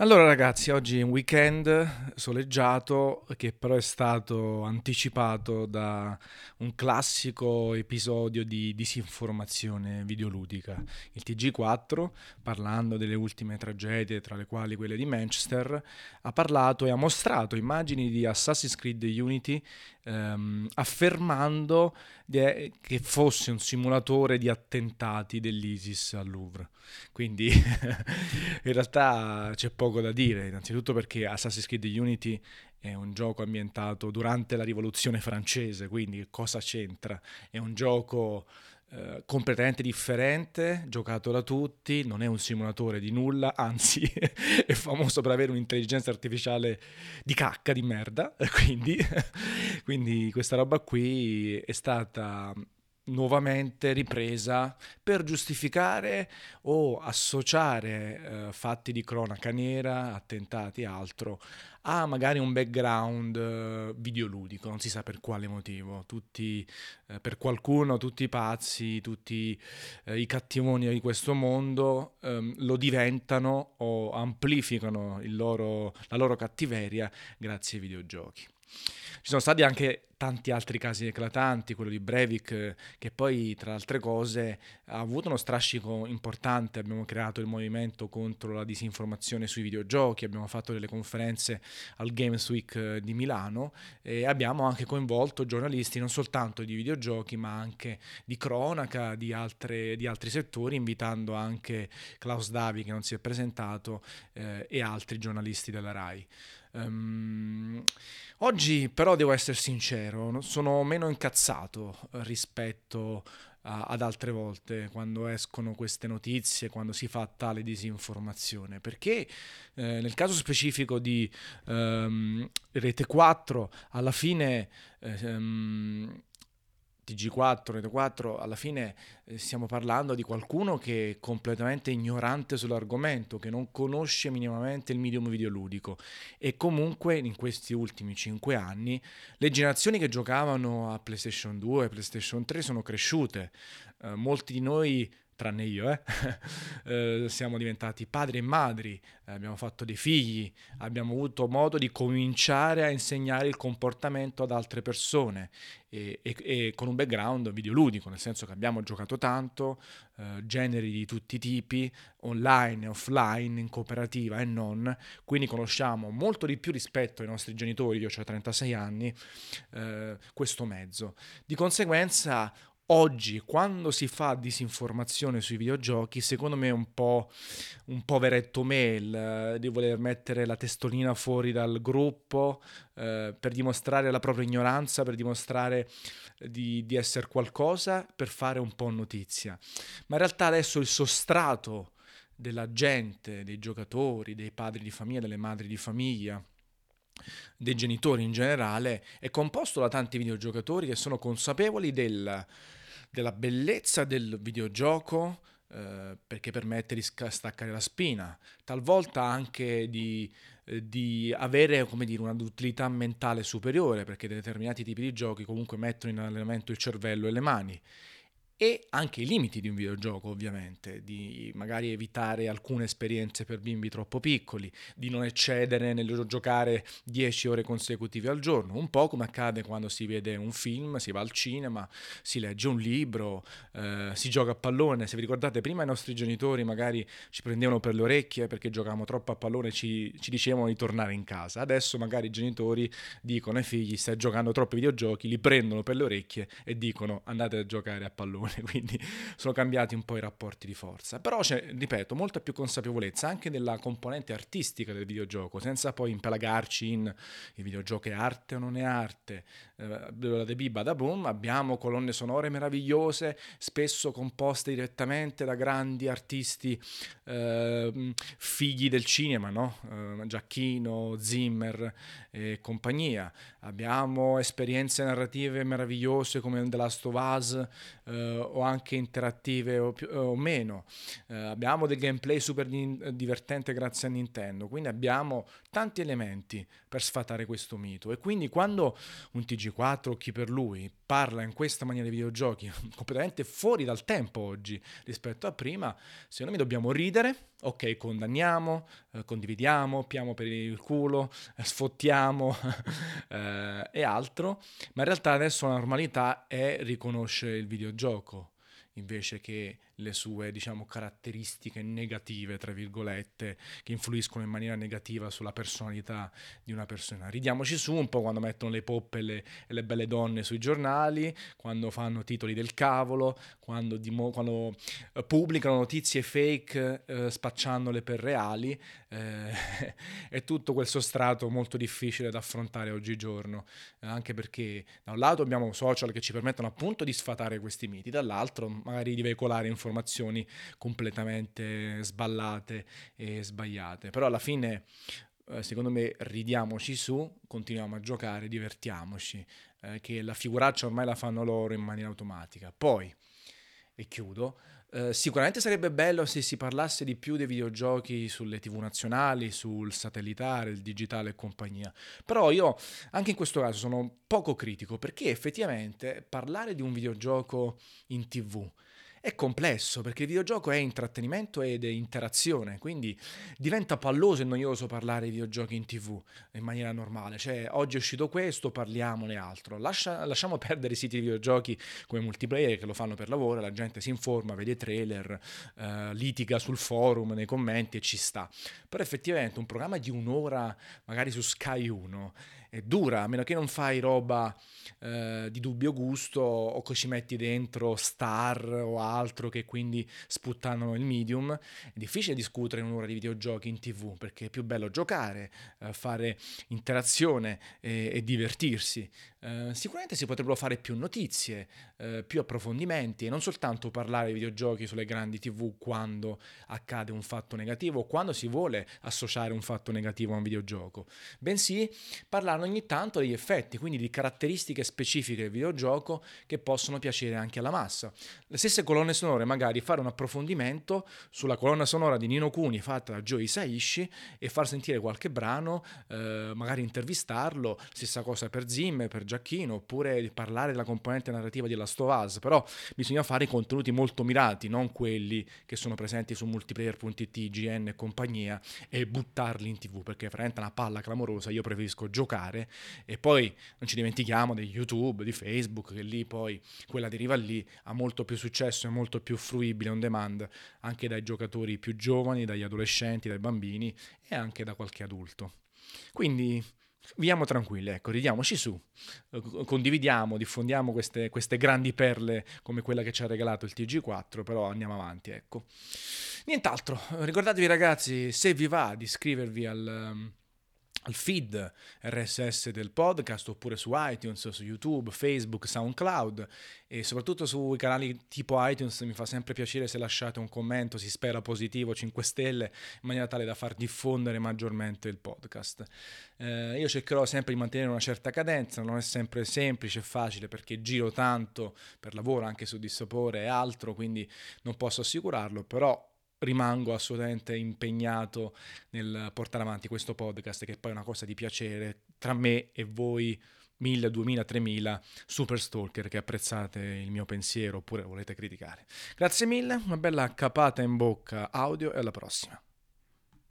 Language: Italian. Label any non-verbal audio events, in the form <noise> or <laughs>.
Allora ragazzi, oggi è un weekend soleggiato che però è stato anticipato da un classico episodio di disinformazione videoludica. Il TG4, parlando delle ultime tragedie, tra le quali quelle di Manchester, ha parlato e ha mostrato immagini di Assassin's Creed Unity ehm, affermando de- che fosse un simulatore di attentati dell'ISIS al Louvre. Quindi <laughs> in realtà c'è poco da dire, innanzitutto perché Assassin's Creed Unity è un gioco ambientato durante la rivoluzione francese, quindi cosa c'entra? È un gioco eh, completamente differente, giocato da tutti, non è un simulatore di nulla, <laughs> anzi è famoso per avere un'intelligenza artificiale di cacca, di merda, <laughs> quindi, quindi questa roba qui è stata nuovamente ripresa per giustificare o associare eh, fatti di cronaca nera, attentati e altro a magari un background eh, videoludico, non si sa per quale motivo. Tutti, eh, per qualcuno, tutti i pazzi, tutti eh, i cattivoni di questo mondo ehm, lo diventano o amplificano loro, la loro cattiveria grazie ai videogiochi. Ci sono stati anche tanti altri casi eclatanti, quello di Breivik, che poi tra altre cose ha avuto uno strascico importante, abbiamo creato il movimento contro la disinformazione sui videogiochi, abbiamo fatto delle conferenze al Games Week eh, di Milano e abbiamo anche coinvolto giornalisti non soltanto di videogiochi ma anche di cronaca, di, altre, di altri settori, invitando anche Klaus Davi che non si è presentato eh, e altri giornalisti della RAI. Um, oggi però devo essere sincero, sono meno incazzato rispetto a, ad altre volte quando escono queste notizie, quando si fa tale disinformazione, perché eh, nel caso specifico di um, Rete 4 alla fine... Eh, um, TG4, Rete 4, alla fine eh, stiamo parlando di qualcuno che è completamente ignorante sull'argomento, che non conosce minimamente il medium videoludico e comunque in questi ultimi 5 anni le generazioni che giocavano a PlayStation 2 e PlayStation 3 sono cresciute. Eh, molti di noi tranne io, eh? <laughs> eh, siamo diventati padri e madri, eh, abbiamo fatto dei figli, abbiamo avuto modo di cominciare a insegnare il comportamento ad altre persone e, e, e con un background videoludico, nel senso che abbiamo giocato tanto, eh, generi di tutti i tipi, online e offline, in cooperativa e non, quindi conosciamo molto di più rispetto ai nostri genitori, io ho 36 anni, eh, questo mezzo. Di conseguenza oggi, quando si fa disinformazione sui videogiochi, secondo me è un po' un poveretto mail eh, di voler mettere la testolina fuori dal gruppo eh, per dimostrare la propria ignoranza, per dimostrare di, di essere qualcosa, per fare un po' notizia. Ma in realtà adesso il sostrato della gente, dei giocatori, dei padri di famiglia, delle madri di famiglia, dei genitori in generale, è composto da tanti videogiocatori che sono consapevoli del della bellezza del videogioco eh, perché permette di staccare la spina, talvolta anche di, eh, di avere come dire, un'utilità mentale superiore perché determinati tipi di giochi comunque mettono in allenamento il cervello e le mani e anche i limiti di un videogioco ovviamente, di magari evitare alcune esperienze per bimbi troppo piccoli, di non eccedere nel giocare 10 ore consecutive al giorno, un po' come accade quando si vede un film, si va al cinema, si legge un libro, eh, si gioca a pallone, se vi ricordate prima i nostri genitori magari ci prendevano per le orecchie perché giocavamo troppo a pallone e ci, ci dicevano di tornare in casa, adesso magari i genitori dicono ai figli stai giocando troppi videogiochi, li prendono per le orecchie e dicono andate a giocare a pallone <laughs> quindi sono cambiati un po' i rapporti di forza. Però c'è, ripeto, molta più consapevolezza anche della componente artistica del videogioco, senza poi impelagarci in il videogioco è arte o non è arte, eh, da biba da boom, abbiamo colonne sonore meravigliose, spesso composte direttamente da grandi artisti eh, figli del cinema, no? eh, Giacchino, Zimmer e compagnia. Abbiamo esperienze narrative meravigliose come The Last of Us, eh, o anche interattive o, più, o meno. Eh, abbiamo del gameplay super divertente grazie a Nintendo, quindi abbiamo tanti elementi per sfatare questo mito. E quindi quando un TG4 o chi per lui parla in questa maniera di videogiochi, <laughs> completamente fuori dal tempo oggi rispetto a prima, secondo me dobbiamo ridere, ok, condanniamo, eh, condividiamo, piamo per il culo, eh, sfottiamo <laughs> eh, e altro, ma in realtà adesso la normalità è riconoscere il videogioco invece che le sue diciamo, caratteristiche negative, tra virgolette, che influiscono in maniera negativa sulla personalità di una persona. Ridiamoci su un po' quando mettono le poppe e le, e le belle donne sui giornali, quando fanno titoli del cavolo, quando, dimo, quando uh, pubblicano notizie fake uh, spacciandole per reali, eh, <laughs> è tutto quel sostrato molto difficile da affrontare oggigiorno, eh, anche perché da un lato abbiamo social che ci permettono appunto di sfatare questi miti, dall'altro magari di veicolare informazioni informazioni completamente sballate e sbagliate. Però alla fine, eh, secondo me, ridiamoci su, continuiamo a giocare, divertiamoci, eh, che la figuraccia ormai la fanno loro in maniera automatica. Poi, e chiudo, Uh, sicuramente sarebbe bello se si parlasse di più dei videogiochi sulle tv nazionali, sul satellitare, il digitale e compagnia. Però io anche in questo caso sono poco critico perché effettivamente parlare di un videogioco in tv è complesso perché il videogioco è intrattenimento ed è interazione, quindi diventa palloso e noioso parlare di videogiochi in tv in maniera normale, cioè oggi è uscito questo, parliamone altro. Lascia, lasciamo perdere i siti di videogiochi come multiplayer che lo fanno per lavoro, la gente si informa, vede trailer, eh, litiga sul forum, nei commenti e ci sta. Però effettivamente un programma di un'ora, magari su Sky 1, è dura, a meno che non fai roba eh, di dubbio gusto o che ci metti dentro star o altro che quindi sputtano il medium. È difficile discutere in un'ora di videogiochi in tv perché è più bello giocare, eh, fare interazione e, e divertirsi. Eh, sicuramente si potrebbero fare più notizie, eh, più approfondimenti e non soltanto parlare di videogiochi sulle grandi tv quando accade un fatto negativo o quando si vuole associare un fatto negativo a un videogioco, bensì parlare ogni tanto degli effetti, quindi di caratteristiche specifiche del videogioco che possono piacere anche alla massa. Le stesse colonne sonore, magari fare un approfondimento sulla colonna sonora di Nino Cuni fatta da Joe Isaishi e far sentire qualche brano, eh, magari intervistarlo, stessa cosa per Zim, per Giacchino, oppure parlare della componente narrativa di Last of Us, però bisogna fare contenuti molto mirati, non quelli che sono presenti su multiplayer.it, GN e compagnia, e buttarli in tv, perché è veramente una palla clamorosa, io preferisco giocare, e poi non ci dimentichiamo di YouTube, di Facebook, che lì poi quella deriva lì ha molto più successo e molto più fruibile on demand anche dai giocatori più giovani, dagli adolescenti, dai bambini e anche da qualche adulto. Quindi Viviamo tranquilli, ecco, ridiamoci su, eh, condividiamo, diffondiamo queste, queste, grandi perle come quella che ci ha regalato il TG4, però andiamo avanti, ecco. Nient'altro, ricordatevi ragazzi, se vi va di iscrivervi al, al feed RSS del podcast oppure su iTunes, su YouTube, Facebook, SoundCloud e soprattutto sui canali tipo iTunes mi fa sempre piacere se lasciate un commento, si spera positivo, 5 stelle, in maniera tale da far diffondere maggiormente il podcast. Eh, io cercherò sempre di mantenere una certa cadenza, non è sempre semplice e facile perché giro tanto per lavoro anche su Dissapore e altro, quindi non posso assicurarlo, però rimango assolutamente impegnato nel portare avanti questo podcast che è poi una cosa di piacere tra me e voi 1000, 2000, 3000 super stalker che apprezzate il mio pensiero oppure volete criticare. Grazie mille, una bella capata in bocca audio e alla prossima.